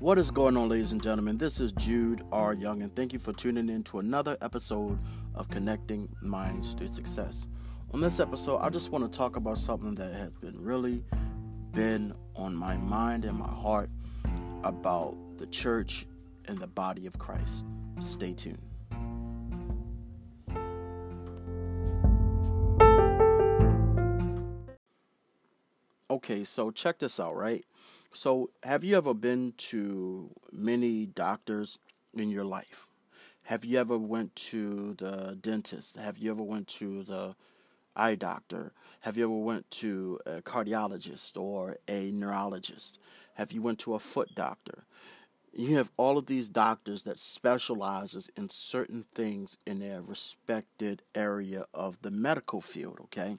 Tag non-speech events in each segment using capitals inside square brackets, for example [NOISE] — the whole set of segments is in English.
What is going on, ladies and gentlemen? This is Jude R. Young, and thank you for tuning in to another episode of Connecting Minds to Success. On this episode, I just want to talk about something that has been really been on my mind and my heart about the church and the body of Christ. Stay tuned. Okay, so check this out, right? So, have you ever been to many doctors in your life? Have you ever went to the dentist? Have you ever went to the eye doctor? Have you ever went to a cardiologist or a neurologist? Have you went to a foot doctor? You have all of these doctors that specializes in certain things in their respected area of the medical field, okay?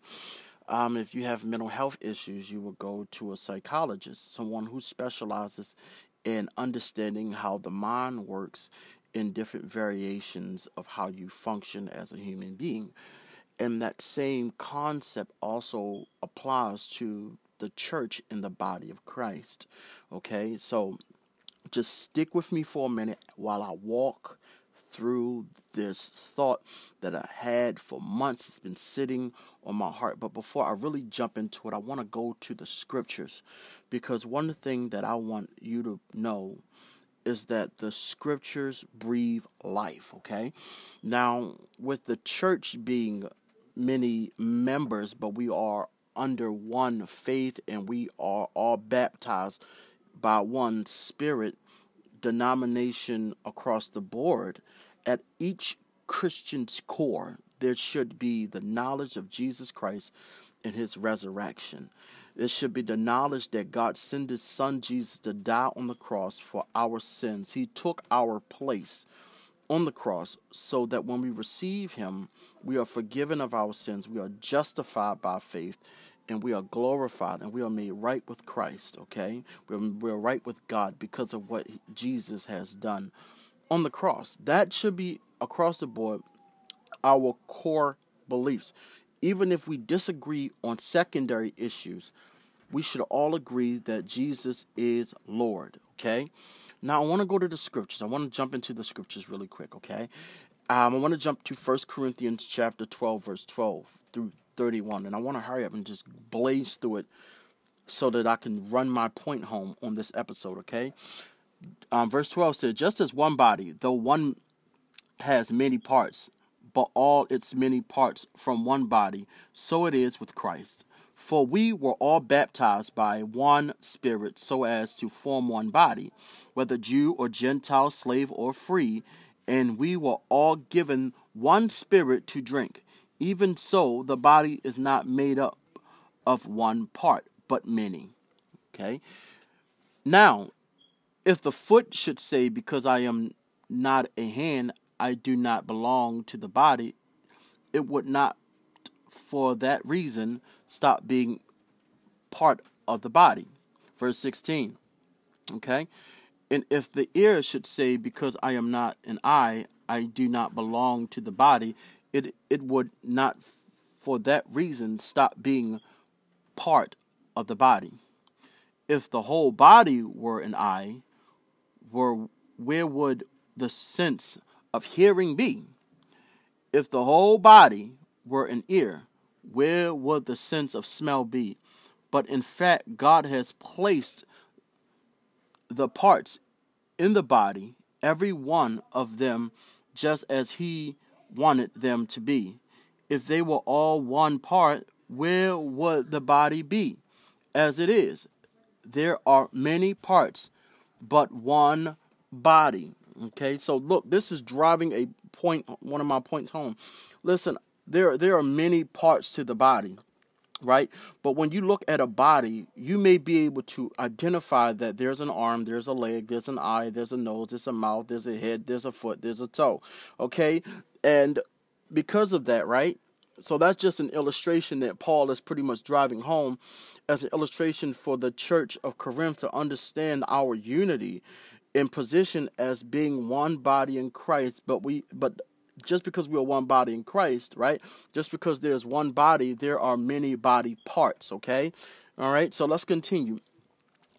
Um, if you have mental health issues, you will go to a psychologist, someone who specializes in understanding how the mind works in different variations of how you function as a human being. And that same concept also applies to the church in the body of Christ. Okay, so just stick with me for a minute while I walk through this thought that I had for months. It's been sitting on my heart. But before I really jump into it, I want to go to the scriptures because one thing that I want you to know is that the scriptures breathe life, okay? Now, with the church being many members, but we are under one faith and we are all baptized by one spirit denomination across the board, at each Christian's core, there should be the knowledge of Jesus Christ and his resurrection. It should be the knowledge that God sent his son Jesus to die on the cross for our sins. He took our place on the cross so that when we receive him, we are forgiven of our sins, we are justified by faith, and we are glorified and we are made right with Christ, okay? We're, we're right with God because of what Jesus has done on the cross. That should be across the board our core beliefs. Even if we disagree on secondary issues, we should all agree that Jesus is Lord, okay? Now I want to go to the scriptures. I want to jump into the scriptures really quick, okay? Um, I want to jump to 1 Corinthians chapter 12 verse 12 through 31 and I want to hurry up and just blaze through it so that I can run my point home on this episode, okay? Um, verse 12 says, Just as one body, though one has many parts, but all its many parts from one body, so it is with Christ. For we were all baptized by one Spirit so as to form one body, whether Jew or Gentile, slave or free, and we were all given one Spirit to drink. Even so, the body is not made up of one part, but many. Okay? Now, if the foot should say, Because I am not a hand, I do not belong to the body, it would not, for that reason, stop being part of the body. Verse 16. Okay? And if the ear should say, Because I am not an eye, I do not belong to the body, it, it would not, for that reason, stop being part of the body. If the whole body were an eye, were, where would the sense of hearing be? If the whole body were an ear, where would the sense of smell be? But in fact, God has placed the parts in the body, every one of them, just as He wanted them to be. If they were all one part, where would the body be? As it is, there are many parts, but one body. Okay, so look, this is driving a point, one of my points home. Listen, there there are many parts to the body, right? But when you look at a body, you may be able to identify that there's an arm, there's a leg, there's an eye, there's a nose, there's a mouth, there's a head, there's a foot, there's a toe. Okay, and because of that, right? So that's just an illustration that Paul is pretty much driving home as an illustration for the church of Corinth to understand our unity in position as being one body in Christ, but we but just because we are one body in Christ, right? Just because there's one body, there are many body parts, okay? All right, so let's continue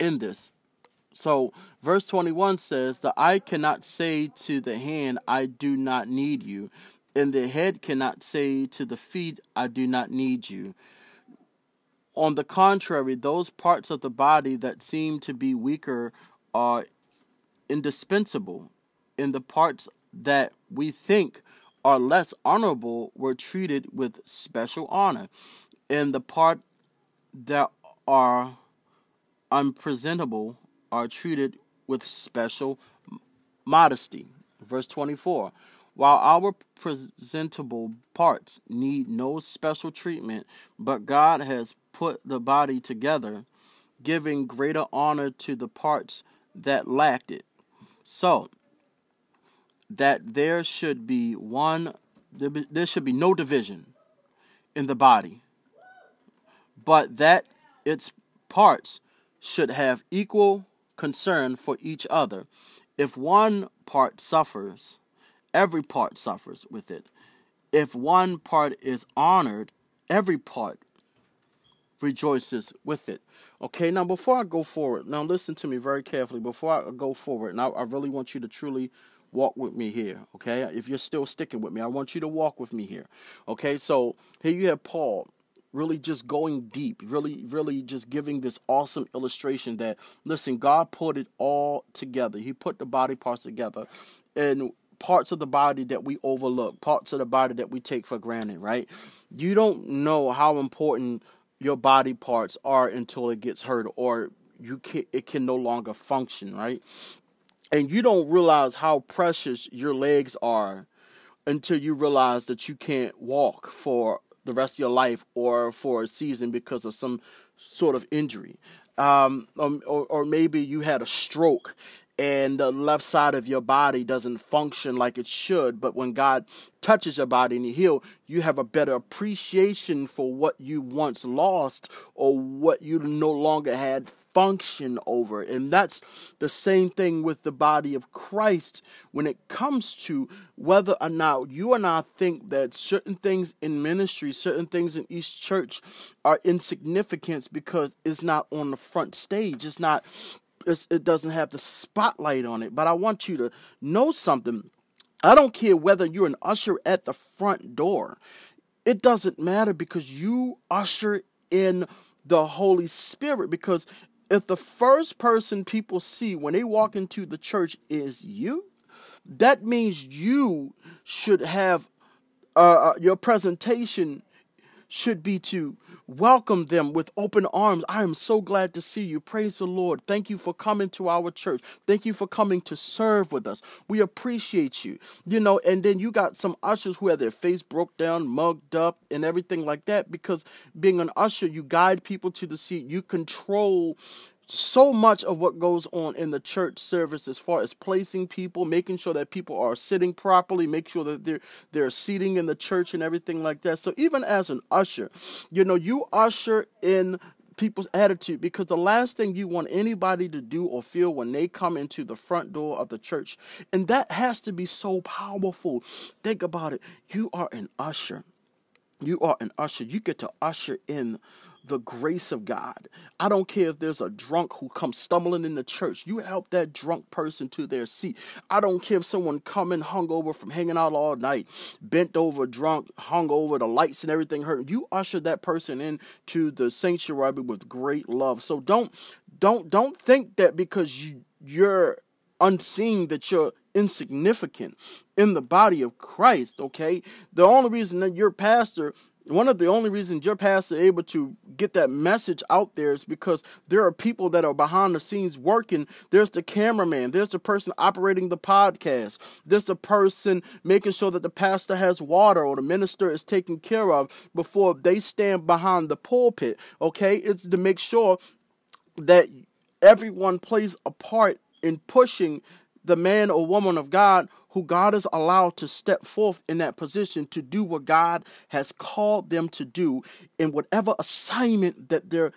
in this. So, verse 21 says, The eye cannot say to the hand, I do not need you, and the head cannot say to the feet, I do not need you. On the contrary, those parts of the body that seem to be weaker are indispensable, and the parts that we think are less honorable were treated with special honor, and the part that are unpresentable are treated with special modesty. Verse 24 While our presentable parts need no special treatment, but God has put the body together, giving greater honor to the parts that lacked it. So, that there should be one, there should be no division in the body, but that its parts should have equal concern for each other. If one part suffers, every part suffers with it. If one part is honored, every part rejoices with it. Okay, now before I go forward, now listen to me very carefully. Before I go forward, now I really want you to truly walk with me here. Okay, if you're still sticking with me, I want you to walk with me here. Okay, so here you have Paul really just going deep, really, really just giving this awesome illustration that, listen, God put it all together. He put the body parts together. And parts of the body that we overlook, parts of the body that we take for granted, right? You don't know how important your body parts are until it gets hurt or you can it can no longer function, right? And you don't realize how precious your legs are until you realize that you can't walk for the rest of your life or for a season because of some sort of injury. Um, or, or maybe you had a stroke and the left side of your body doesn't function like it should. But when God touches your body and you heal, you have a better appreciation for what you once lost or what you no longer had function over. And that's the same thing with the body of Christ when it comes to whether or not you and I think that certain things in ministry, certain things in each church are insignificant because it's not on the front stage. It's not it doesn't have the spotlight on it. But I want you to know something. I don't care whether you're an usher at the front door. It doesn't matter because you usher in the Holy Spirit because if the first person people see when they walk into the church is you, that means you should have uh, uh, your presentation should be to welcome them with open arms. I am so glad to see you. Praise the Lord. Thank you for coming to our church. Thank you for coming to serve with us. We appreciate you. You know, and then you got some ushers who have their face broke down, mugged up, and everything like that because being an usher, you guide people to the seat, you control so much of what goes on in the church service as far as placing people, making sure that people are sitting properly, make sure that they're they're seating in the church and everything like that. So even as an usher, you know, you usher in people's attitude because the last thing you want anybody to do or feel when they come into the front door of the church and that has to be so powerful. Think about it. You are an usher. You are an usher. You get to usher in the grace of God. I don't care if there's a drunk who comes stumbling in the church. You help that drunk person to their seat. I don't care if someone coming hungover from hanging out all night, bent over, drunk, hungover, the lights and everything hurt. You usher that person into the sanctuary with great love. So don't don't don't think that because you, you're unseen that you're insignificant in the body of Christ, okay? The only reason that your pastor one of the only reasons your pastor able to get that message out there is because there are people that are behind the scenes working. There's the cameraman, there's the person operating the podcast, there's the person making sure that the pastor has water or the minister is taken care of before they stand behind the pulpit. Okay, it's to make sure that everyone plays a part in pushing the man or woman of God who God has allowed to step forth in that position to do what God has called them to do in whatever assignment that they're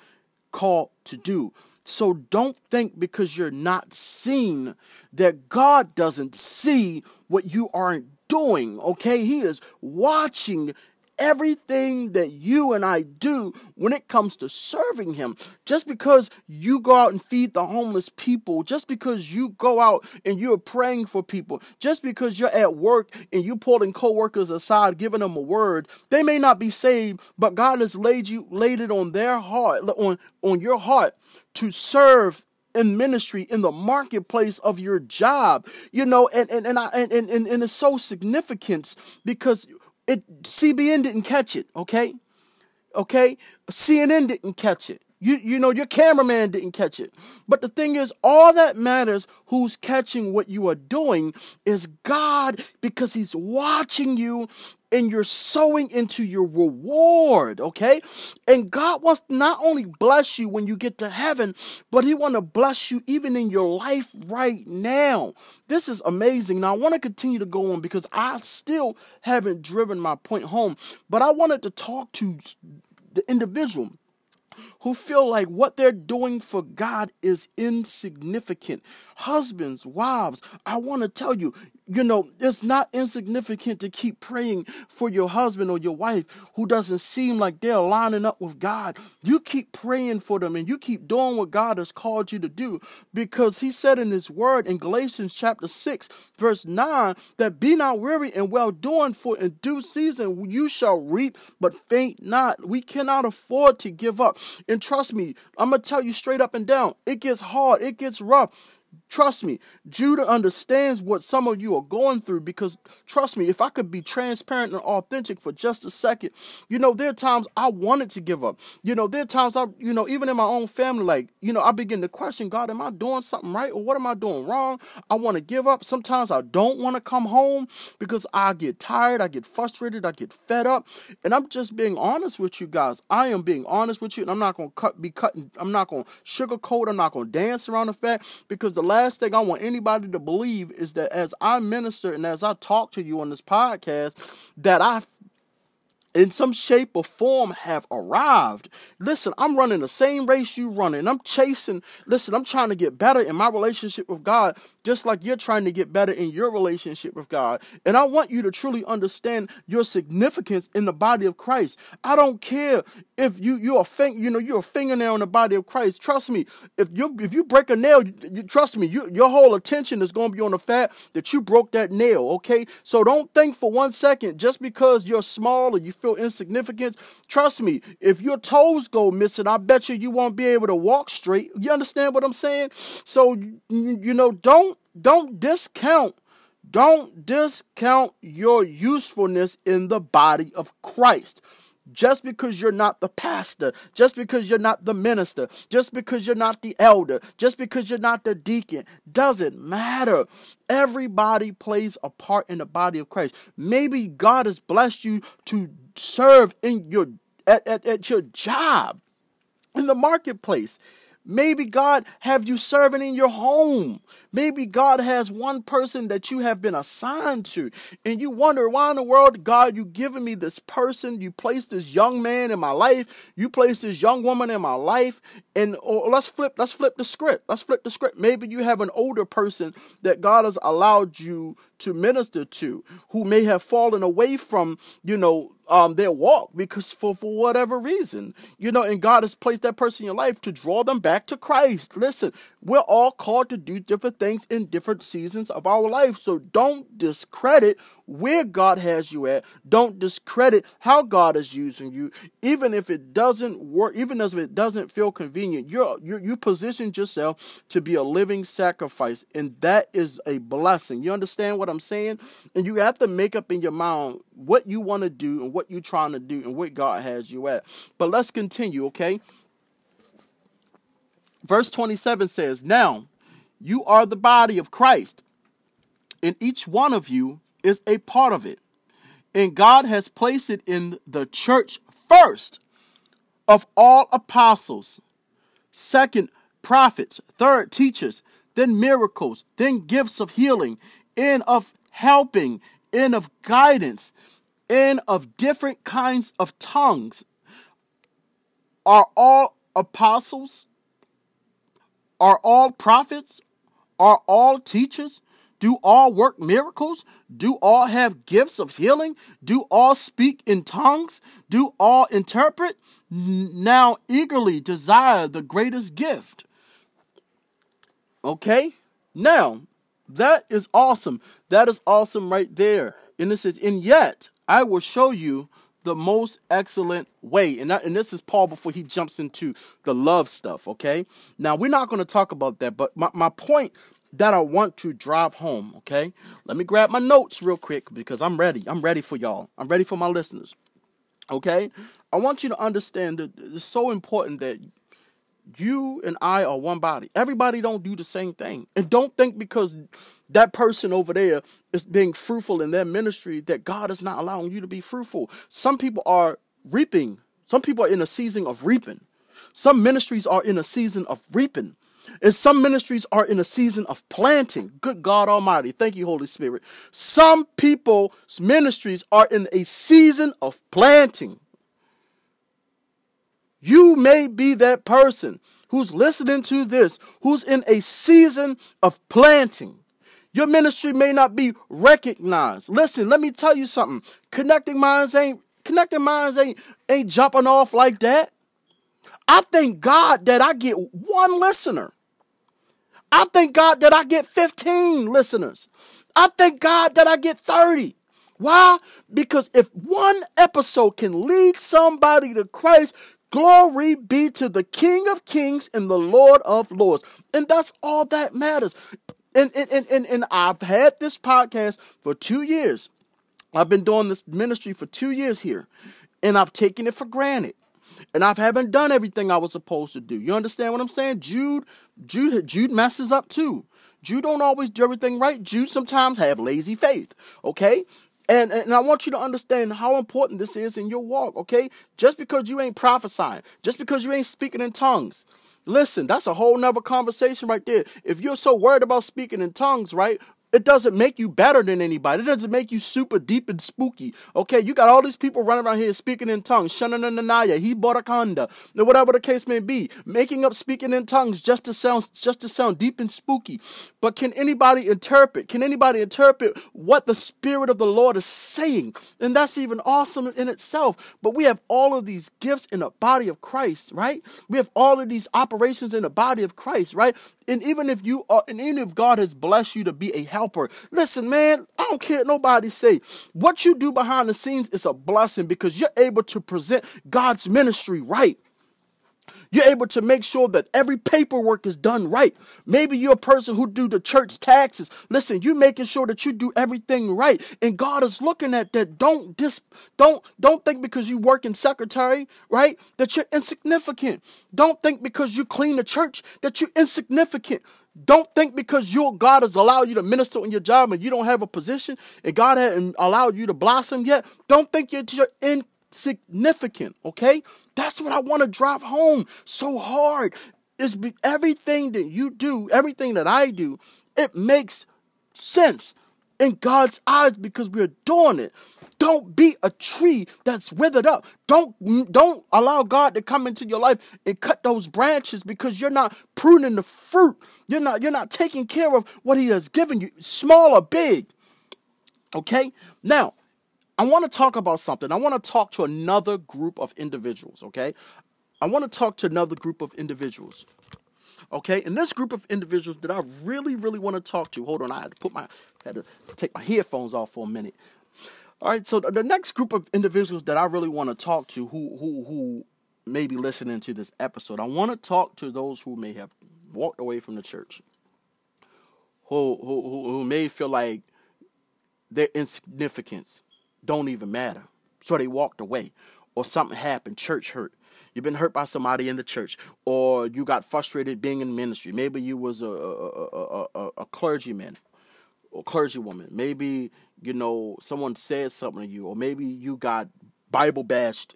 called to do. So don't think because you're not seen that God doesn't see what you aren't doing, okay? He is watching everything that you and I do when it comes to serving Him. Just because you go out and feed the homeless people, just because you go out and you're praying for people, just because you're at work and you're pulling coworkers aside, giving them a word, they may not be saved, but God has laid you laid it on their heart, on on your heart to serve in ministry in the marketplace of your job you know and and and, I, and, and, and it's so significant because it CBN didn't catch it, okay? Okay? CNN didn't catch it. You you know your cameraman didn't catch it. But the thing is all that matters who's catching what you are doing is God because he's watching you and you're sowing into your reward, okay? And God wants not only bless you when you get to heaven, but he want to bless you even in your life right now. This is amazing. Now I want to continue to go on because I still haven't driven my point home, but I wanted to talk to the individual who feel like what they're doing for God is insignificant. Husbands, wives, I want to tell you, you know, it's not insignificant to keep praying for your husband or your wife who doesn't seem like they're lining up with God. You keep praying for them and you keep doing what God has called you to do because He said in His word in Galatians chapter 6, verse 9, that be not weary and well doing, for in due season you shall reap, but faint not. We cannot afford to give up. And trust me, I'm going to tell you straight up and down, it gets hard, it gets rough. Trust me, Judah understands what some of you are going through because, trust me, if I could be transparent and authentic for just a second, you know, there are times I wanted to give up. You know, there are times I, you know, even in my own family, like, you know, I begin to question God, am I doing something right or what am I doing wrong? I want to give up. Sometimes I don't want to come home because I get tired, I get frustrated, I get fed up. And I'm just being honest with you guys. I am being honest with you, and I'm not going to cut, be cutting, I'm not going to sugarcoat, I'm not going to dance around the fact because the last thing I want anybody to believe is that as I minister and as I talk to you on this podcast, that I in some shape or form have arrived. Listen, I'm running the same race you running. I'm chasing. Listen, I'm trying to get better in my relationship with God, just like you're trying to get better in your relationship with God. And I want you to truly understand your significance in the body of Christ. I don't care if you you're a you know you're a fingernail in the body of Christ. Trust me, if you if you break a nail, you, you trust me, you, your whole attention is going to be on the fact that you broke that nail. Okay, so don't think for one second just because you're small or you feel insignificant. Trust me, if your toes go missing, I bet you you won't be able to walk straight. You understand what I'm saying? So you know, don't don't discount don't discount your usefulness in the body of Christ. Just because you're not the pastor, just because you're not the minister, just because you're not the elder, just because you're not the deacon, doesn't matter. Everybody plays a part in the body of Christ. Maybe God has blessed you to serve in your at, at, at your job, in the marketplace. Maybe God have you serving in your home. Maybe God has one person that you have been assigned to, and you wonder why in the world, God, you given me this person, you placed this young man in my life, you placed this young woman in my life, and or let's flip, let's flip the script. Let's flip the script. Maybe you have an older person that God has allowed you to minister to, who may have fallen away from, you know, um, their walk because for, for whatever reason, you know, and God has placed that person in your life to draw them back to Christ. Listen, we're all called to do different things in different seasons of our life. So don't discredit where God has you at. Don't discredit how God is using you, even if it doesn't work, even if it doesn't feel convenient. You're, you you positioned yourself to be a living sacrifice, and that is a blessing. You understand what I'm saying? And you have to make up in your mind what you want to do and what you're trying to do and where God has you at. But let's continue, okay? Verse 27 says, Now you are the body of Christ, and each one of you is a part of it. And God has placed it in the church first of all apostles, second, prophets, third, teachers, then miracles, then gifts of healing, and of helping, and of guidance, and of different kinds of tongues. Are all apostles? Are all prophets? Are all teachers? Do all work miracles? Do all have gifts of healing? Do all speak in tongues? Do all interpret? Now eagerly desire the greatest gift. Okay? Now, that is awesome. That is awesome right there. And it says, and yet I will show you the most excellent way. And, that, and this is Paul before he jumps into the love stuff, okay? Now, we're not going to talk about that, but my, my point that I want to drive home, okay? Let me grab my notes real quick because I'm ready. I'm ready for y'all. I'm ready for my listeners, okay? I want you to understand that it's so important that you and I are one body. Everybody don't do the same thing. And don't think because that person over there is being fruitful in their ministry that God is not allowing you to be fruitful. Some people are reaping. Some people are in a season of reaping. Some ministries are in a season of reaping. And some ministries are in a season of planting. Good God Almighty. Thank you, Holy Spirit. Some people's ministries are in a season of planting. You may be that person who's listening to this, who's in a season of planting. Your ministry may not be recognized. Listen, let me tell you something. Connecting minds ain't connecting minds ain't ain't jumping off like that. I thank God that I get one listener. I thank God that I get 15 listeners. I thank God that I get 30. Why? Because if one episode can lead somebody to Christ, Glory be to the King of Kings and the Lord of Lords. And that's all that matters. And, and, and, and I've had this podcast for two years. I've been doing this ministry for two years here. And I've taken it for granted. And I haven't done everything I was supposed to do. You understand what I'm saying? Jude, Jude, Jude messes up too. Jude don't always do everything right. Jude sometimes have lazy faith. Okay? And, and I want you to understand how important this is in your walk, okay? Just because you ain't prophesying, just because you ain't speaking in tongues. Listen, that's a whole nother conversation right there. If you're so worried about speaking in tongues, right? It doesn't make you better than anybody. It doesn't make you super deep and spooky. Okay, you got all these people running around here speaking in tongues, Shanananaya, he Borakanda, whatever the case may be, making up speaking in tongues just to sound just to sound deep and spooky. But can anybody interpret? Can anybody interpret what the Spirit of the Lord is saying? And that's even awesome in itself. But we have all of these gifts in the body of Christ, right? We have all of these operations in the body of Christ, right? And even if you are, and even if God has blessed you to be a helper, listen, man, I don't care nobody say. What you do behind the scenes is a blessing because you're able to present God's ministry right. You're able to make sure that every paperwork is done right. Maybe you're a person who do the church taxes. Listen, you're making sure that you do everything right. And God is looking at that. Don't dis don't don't think because you work in secretary, right, that you're insignificant. Don't think because you clean the church that you're insignificant. Don't think because your God has allowed you to minister in your job and you don't have a position and God hasn't allowed you to blossom yet. Don't think you're in significant, okay? That's what I want to drive home so hard. Is everything that you do, everything that I do, it makes sense in God's eyes because we're doing it. Don't be a tree that's withered up. Don't don't allow God to come into your life and cut those branches because you're not pruning the fruit. You're not you're not taking care of what he has given you, small or big. Okay? Now, I want to talk about something. I want to talk to another group of individuals, okay? I want to talk to another group of individuals. Okay, and this group of individuals that I really, really want to talk to. Hold on, I had to put my had to take my headphones off for a minute. All right, so the next group of individuals that I really want to talk to, who who who may be listening to this episode, I want to talk to those who may have walked away from the church, who who who may feel like their insignificance don't even matter. So they walked away, or something happened, church hurt. You've been hurt by somebody in the church, or you got frustrated being in ministry. Maybe you was a a, a, a, a clergyman or clergywoman. Maybe you know someone said something to you, or maybe you got Bible bashed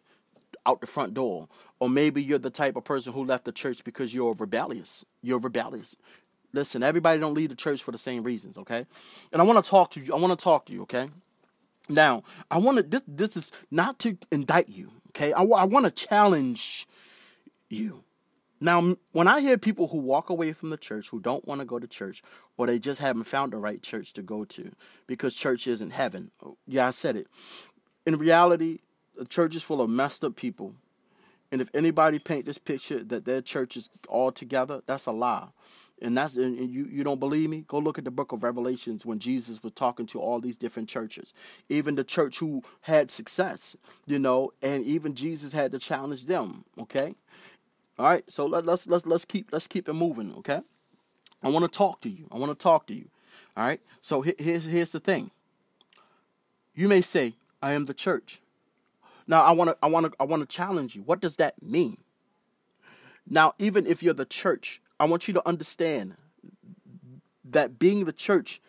out the front door, or maybe you're the type of person who left the church because you're rebellious. You're rebellious. Listen, everybody don't leave the church for the same reasons, okay? And I want to talk to you. I want to talk to you, okay? Now, I want to, this, this is not to indict you, okay? I, I want to challenge you. Now, when I hear people who walk away from the church, who don't want to go to church, or they just haven't found the right church to go to because church isn't heaven. Uh, yeah, I said it. In reality, the church is full of messed up people. And if anybody paint this picture that their church is all together, that's a lie. And that's and you you don't believe me? Go look at the book of Revelations when Jesus was talking to all these different churches. Even the church who had success, you know, and even Jesus had to challenge them, okay? All right, so let, let's let's let's keep let's keep it moving, okay? I want to talk to you. I want to talk to you. All right. So here's here's the thing. You may say, "I am the church." Now, I want to I want to I want to challenge you. What does that mean? Now, even if you're the church, I want you to understand that being the church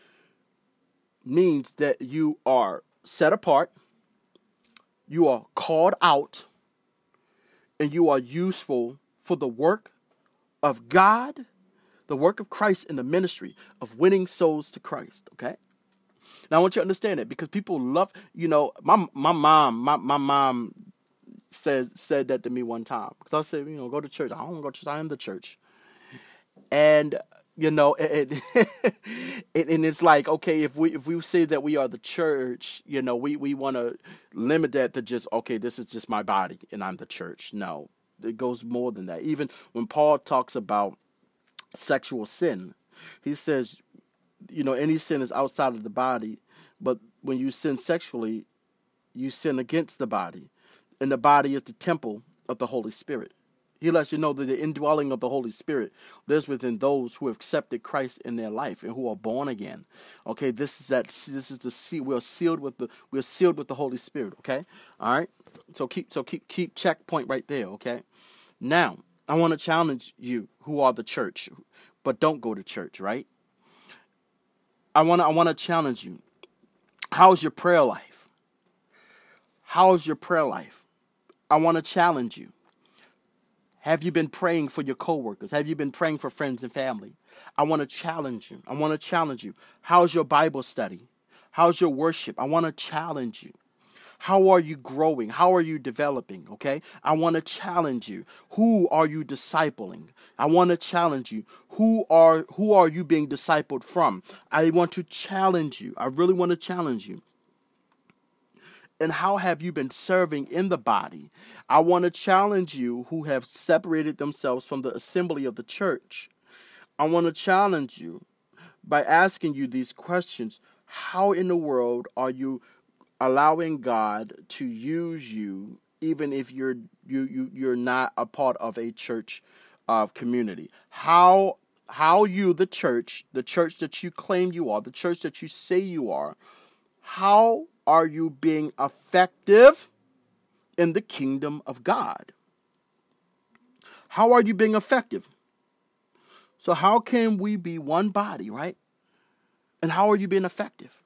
means that you are set apart, you are called out, and you are useful for the work of God, the work of Christ in the ministry of winning souls to Christ, okay? Now I want you to understand it because people love, you know, my my mom, my, my mom says said that to me one time. Because I said, you know, go to church. I don't go to church, I am the church. And you know, it, [LAUGHS] it, and it's like okay, if we if we say that we are the church, you know, we we want to limit that to just okay, this is just my body and I'm the church. No, it goes more than that. Even when Paul talks about sexual sin, he says, you know, any sin is outside of the body, but when you sin sexually, you sin against the body, and the body is the temple of the Holy Spirit. He lets you know that the indwelling of the Holy Spirit lives within those who have accepted Christ in their life and who are born again. Okay, this is that. This is the seal. We're sealed with the. We're sealed with the Holy Spirit. Okay, all right. So keep. So keep. Keep checkpoint right there. Okay. Now I want to challenge you who are the church, but don't go to church. Right. I want. I want to challenge you. How's your prayer life? How's your prayer life? I want to challenge you. Have you been praying for your coworkers? Have you been praying for friends and family? I want to challenge you. I want to challenge you. How's your Bible study? How's your worship? I want to challenge you. How are you growing? How are you developing? Okay. I want to challenge you. Who are you discipling? I want to challenge you. Who are who are you being discipled from? I want to challenge you. I really want to challenge you. And how have you been serving in the body? I want to challenge you who have separated themselves from the assembly of the church. I want to challenge you by asking you these questions. How in the world are you allowing God to use you even if you're you, you you're not a part of a church uh, community? How how you the church, the church that you claim you are, the church that you say you are, how are you being effective in the kingdom of God? How are you being effective? So, how can we be one body, right? And how are you being effective?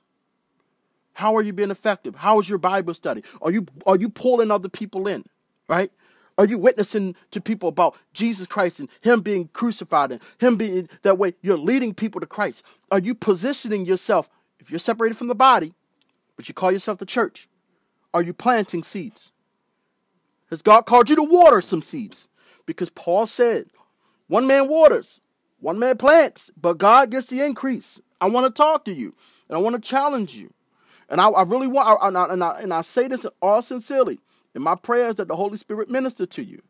How are you being effective? How is your Bible study? Are you are you pulling other people in, right? Are you witnessing to people about Jesus Christ and Him being crucified and Him being that way? You're leading people to Christ. Are you positioning yourself, if you're separated from the body, but you call yourself the church? Are you planting seeds? Has God called you to water some seeds? Because Paul said, one man waters, one man plants, but God gets the increase. I want to talk to you, and I want to challenge you. And I, I really want, I, and, I, and, I, and I say this all sincerely. In my prayers that the Holy Spirit minister to you.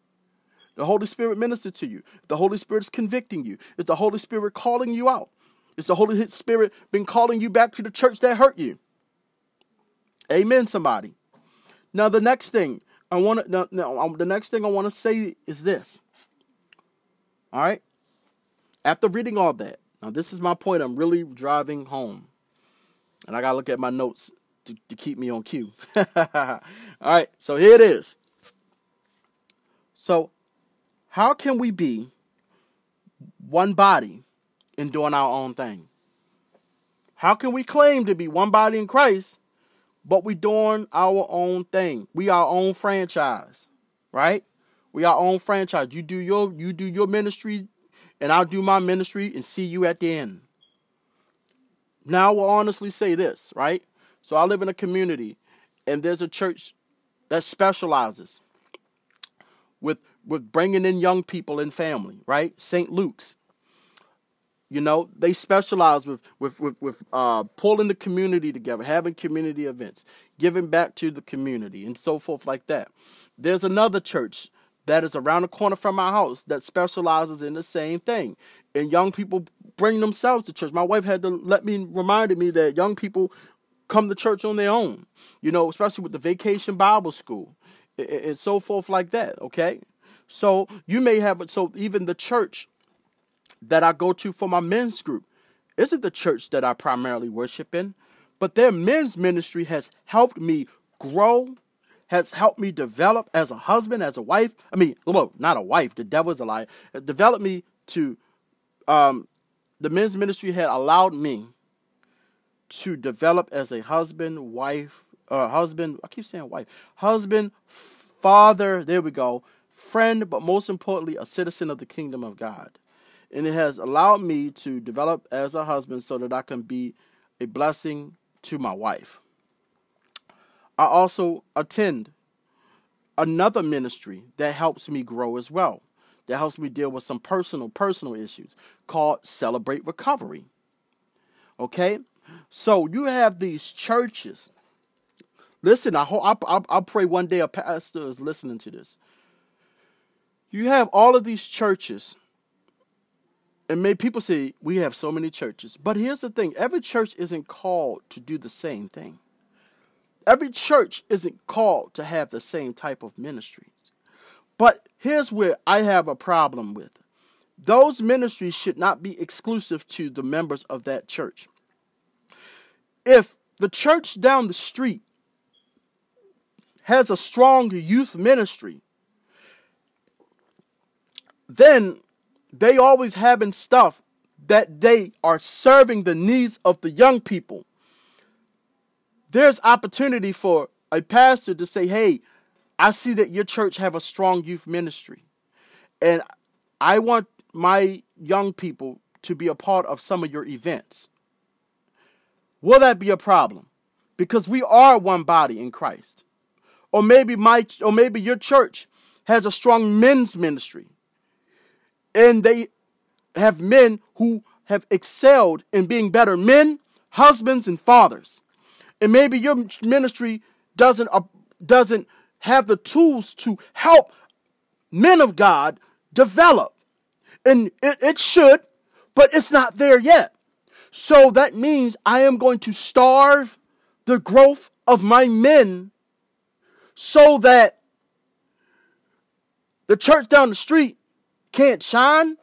The Holy Spirit minister to you. The Holy Spirit is convicting you. Is the Holy Spirit calling you out? Is the Holy Spirit been calling you back to the church that hurt you? Amen, somebody. Now, the next thing I want to, no, no, um, the next thing I want to say is this. All right? After reading all that, now this is my point I'm really driving home. And I got to look at my notes to, to keep me on cue. [LAUGHS] all right, so here it is. So, how can we be one body in doing our own thing? How can we claim to be one body in Christ but we doing our own thing. We our own franchise, right? We our own franchise. You do your you do your ministry, and I'll do my ministry, and see you at the end. Now I will honestly say this, right? So I live in a community, and there's a church that specializes with with bringing in young people and family, right? St. Luke's. You know, they specialize with with with, with uh, pulling the community together, having community events, giving back to the community, and so forth like that. There's another church that is around the corner from my house that specializes in the same thing. And young people bring themselves to church. My wife had to let me reminded me that young people come to church on their own. You know, especially with the vacation Bible school and so forth like that. Okay, so you may have it. So even the church that I go to for my men's group isn't the church that I primarily worship in, but their men's ministry has helped me grow, has helped me develop as a husband, as a wife. I mean, well, not a wife. The devil's a lie. It developed me to. Um, the men's ministry had allowed me to develop as a husband, wife, uh, husband. I keep saying wife, husband, father. There we go, friend, but most importantly, a citizen of the kingdom of God and it has allowed me to develop as a husband so that I can be a blessing to my wife. I also attend another ministry that helps me grow as well. That helps me deal with some personal personal issues called Celebrate Recovery. Okay? So you have these churches. Listen, I hope I, I, pray one day a pastor is listening to this. You have all of these churches and may people say we have so many churches. But here's the thing every church isn't called to do the same thing. Every church isn't called to have the same type of ministries. But here's where I have a problem with those ministries should not be exclusive to the members of that church. If the church down the street has a strong youth ministry, then they always having stuff that they are serving the needs of the young people. There's opportunity for a pastor to say, "Hey, I see that your church have a strong youth ministry, and I want my young people to be a part of some of your events." Will that be a problem? Because we are one body in Christ. Or maybe my or maybe your church has a strong men's ministry and they have men who have excelled in being better men, husbands, and fathers. And maybe your ministry doesn't uh, doesn't have the tools to help men of God develop. And it, it should, but it's not there yet. So that means I am going to starve the growth of my men so that the church down the street can't shine.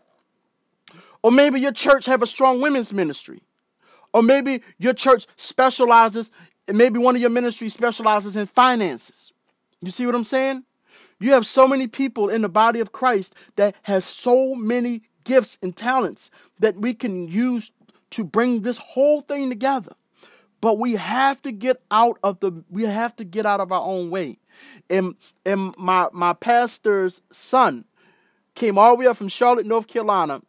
Or maybe your church have a strong women's ministry. Or maybe your church specializes, and maybe one of your ministries specializes in finances. You see what I'm saying? You have so many people in the body of Christ that has so many gifts and talents that we can use to bring this whole thing together. But we have to get out of the we have to get out of our own way. And and my my pastor's son came all the way up from Charlotte, North Carolina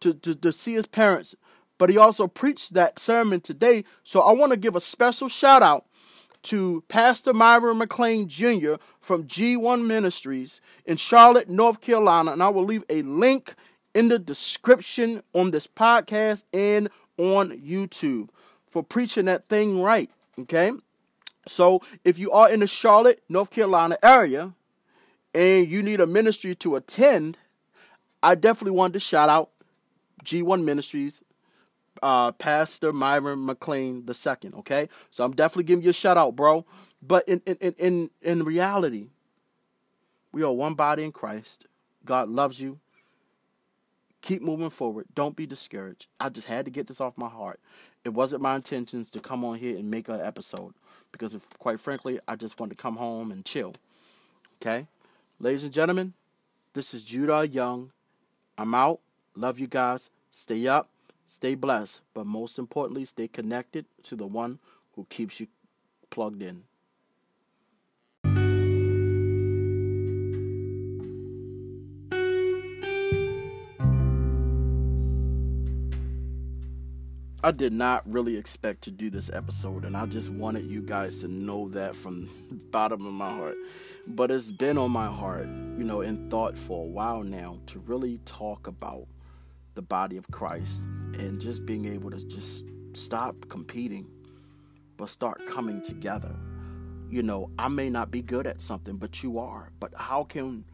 to, to, to see his parents. But he also preached that sermon today. So I want to give a special shout out to Pastor Myron McLean Jr. from G1 Ministries in Charlotte, North Carolina. And I will leave a link in the description on this podcast and on YouTube for preaching that thing right. Okay? So if you are in the Charlotte, North Carolina area, and you need a ministry to attend, I definitely wanted to shout out G1 Ministries, uh, Pastor Myron McLean II. Okay, so I'm definitely giving you a shout out, bro. But in in in in reality, we are one body in Christ. God loves you. Keep moving forward. Don't be discouraged. I just had to get this off my heart. It wasn't my intentions to come on here and make an episode because, if, quite frankly, I just wanted to come home and chill. Okay? Ladies and gentlemen, this is Judah Young. I'm out. Love you guys. Stay up, stay blessed, but most importantly, stay connected to the one who keeps you plugged in. I did not really expect to do this episode, and I just wanted you guys to know that from the [LAUGHS] bottom of my heart. But it's been on my heart, you know, in thought for a while now to really talk about the body of Christ and just being able to just stop competing, but start coming together. You know, I may not be good at something, but you are. But how can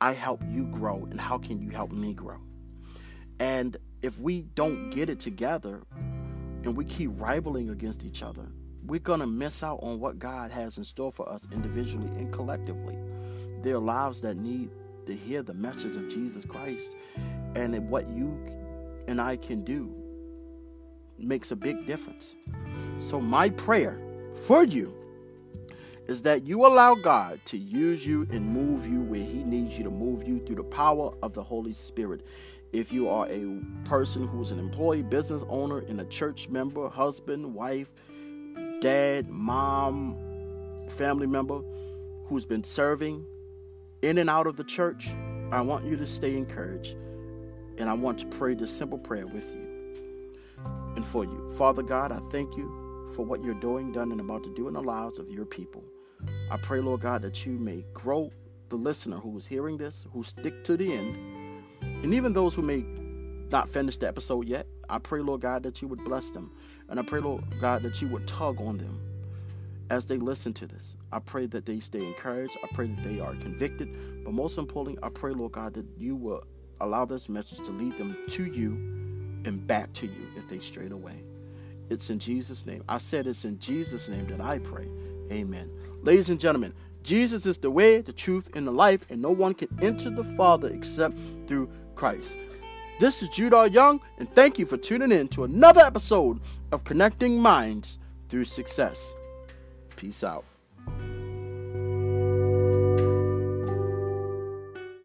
I help you grow, and how can you help me grow? And if we don't get it together and we keep rivaling against each other, we're going to miss out on what God has in store for us individually and collectively. There are lives that need to hear the message of Jesus Christ, and what you and I can do makes a big difference. So, my prayer for you is that you allow God to use you and move you where He needs you to move you through the power of the Holy Spirit. If you are a person who's an employee, business owner, and a church member, husband, wife, dad, mom, family member who's been serving in and out of the church, I want you to stay encouraged. And I want to pray this simple prayer with you and for you. Father God, I thank you for what you're doing, done, and about to do in the lives of your people. I pray, Lord God, that you may grow the listener who is hearing this, who stick to the end, and even those who may not finish the episode yet. I pray, Lord God, that you would bless them. And I pray, Lord God, that you would tug on them as they listen to this. I pray that they stay encouraged. I pray that they are convicted. But most importantly, I pray, Lord God, that you will allow this message to lead them to you and back to you if they strayed away. It's in Jesus' name. I said it's in Jesus' name that I pray. Amen. Ladies and gentlemen, Jesus is the way, the truth, and the life, and no one can enter the Father except through Christ. This is Judah Young, and thank you for tuning in to another episode of Connecting Minds Through Success. Peace out.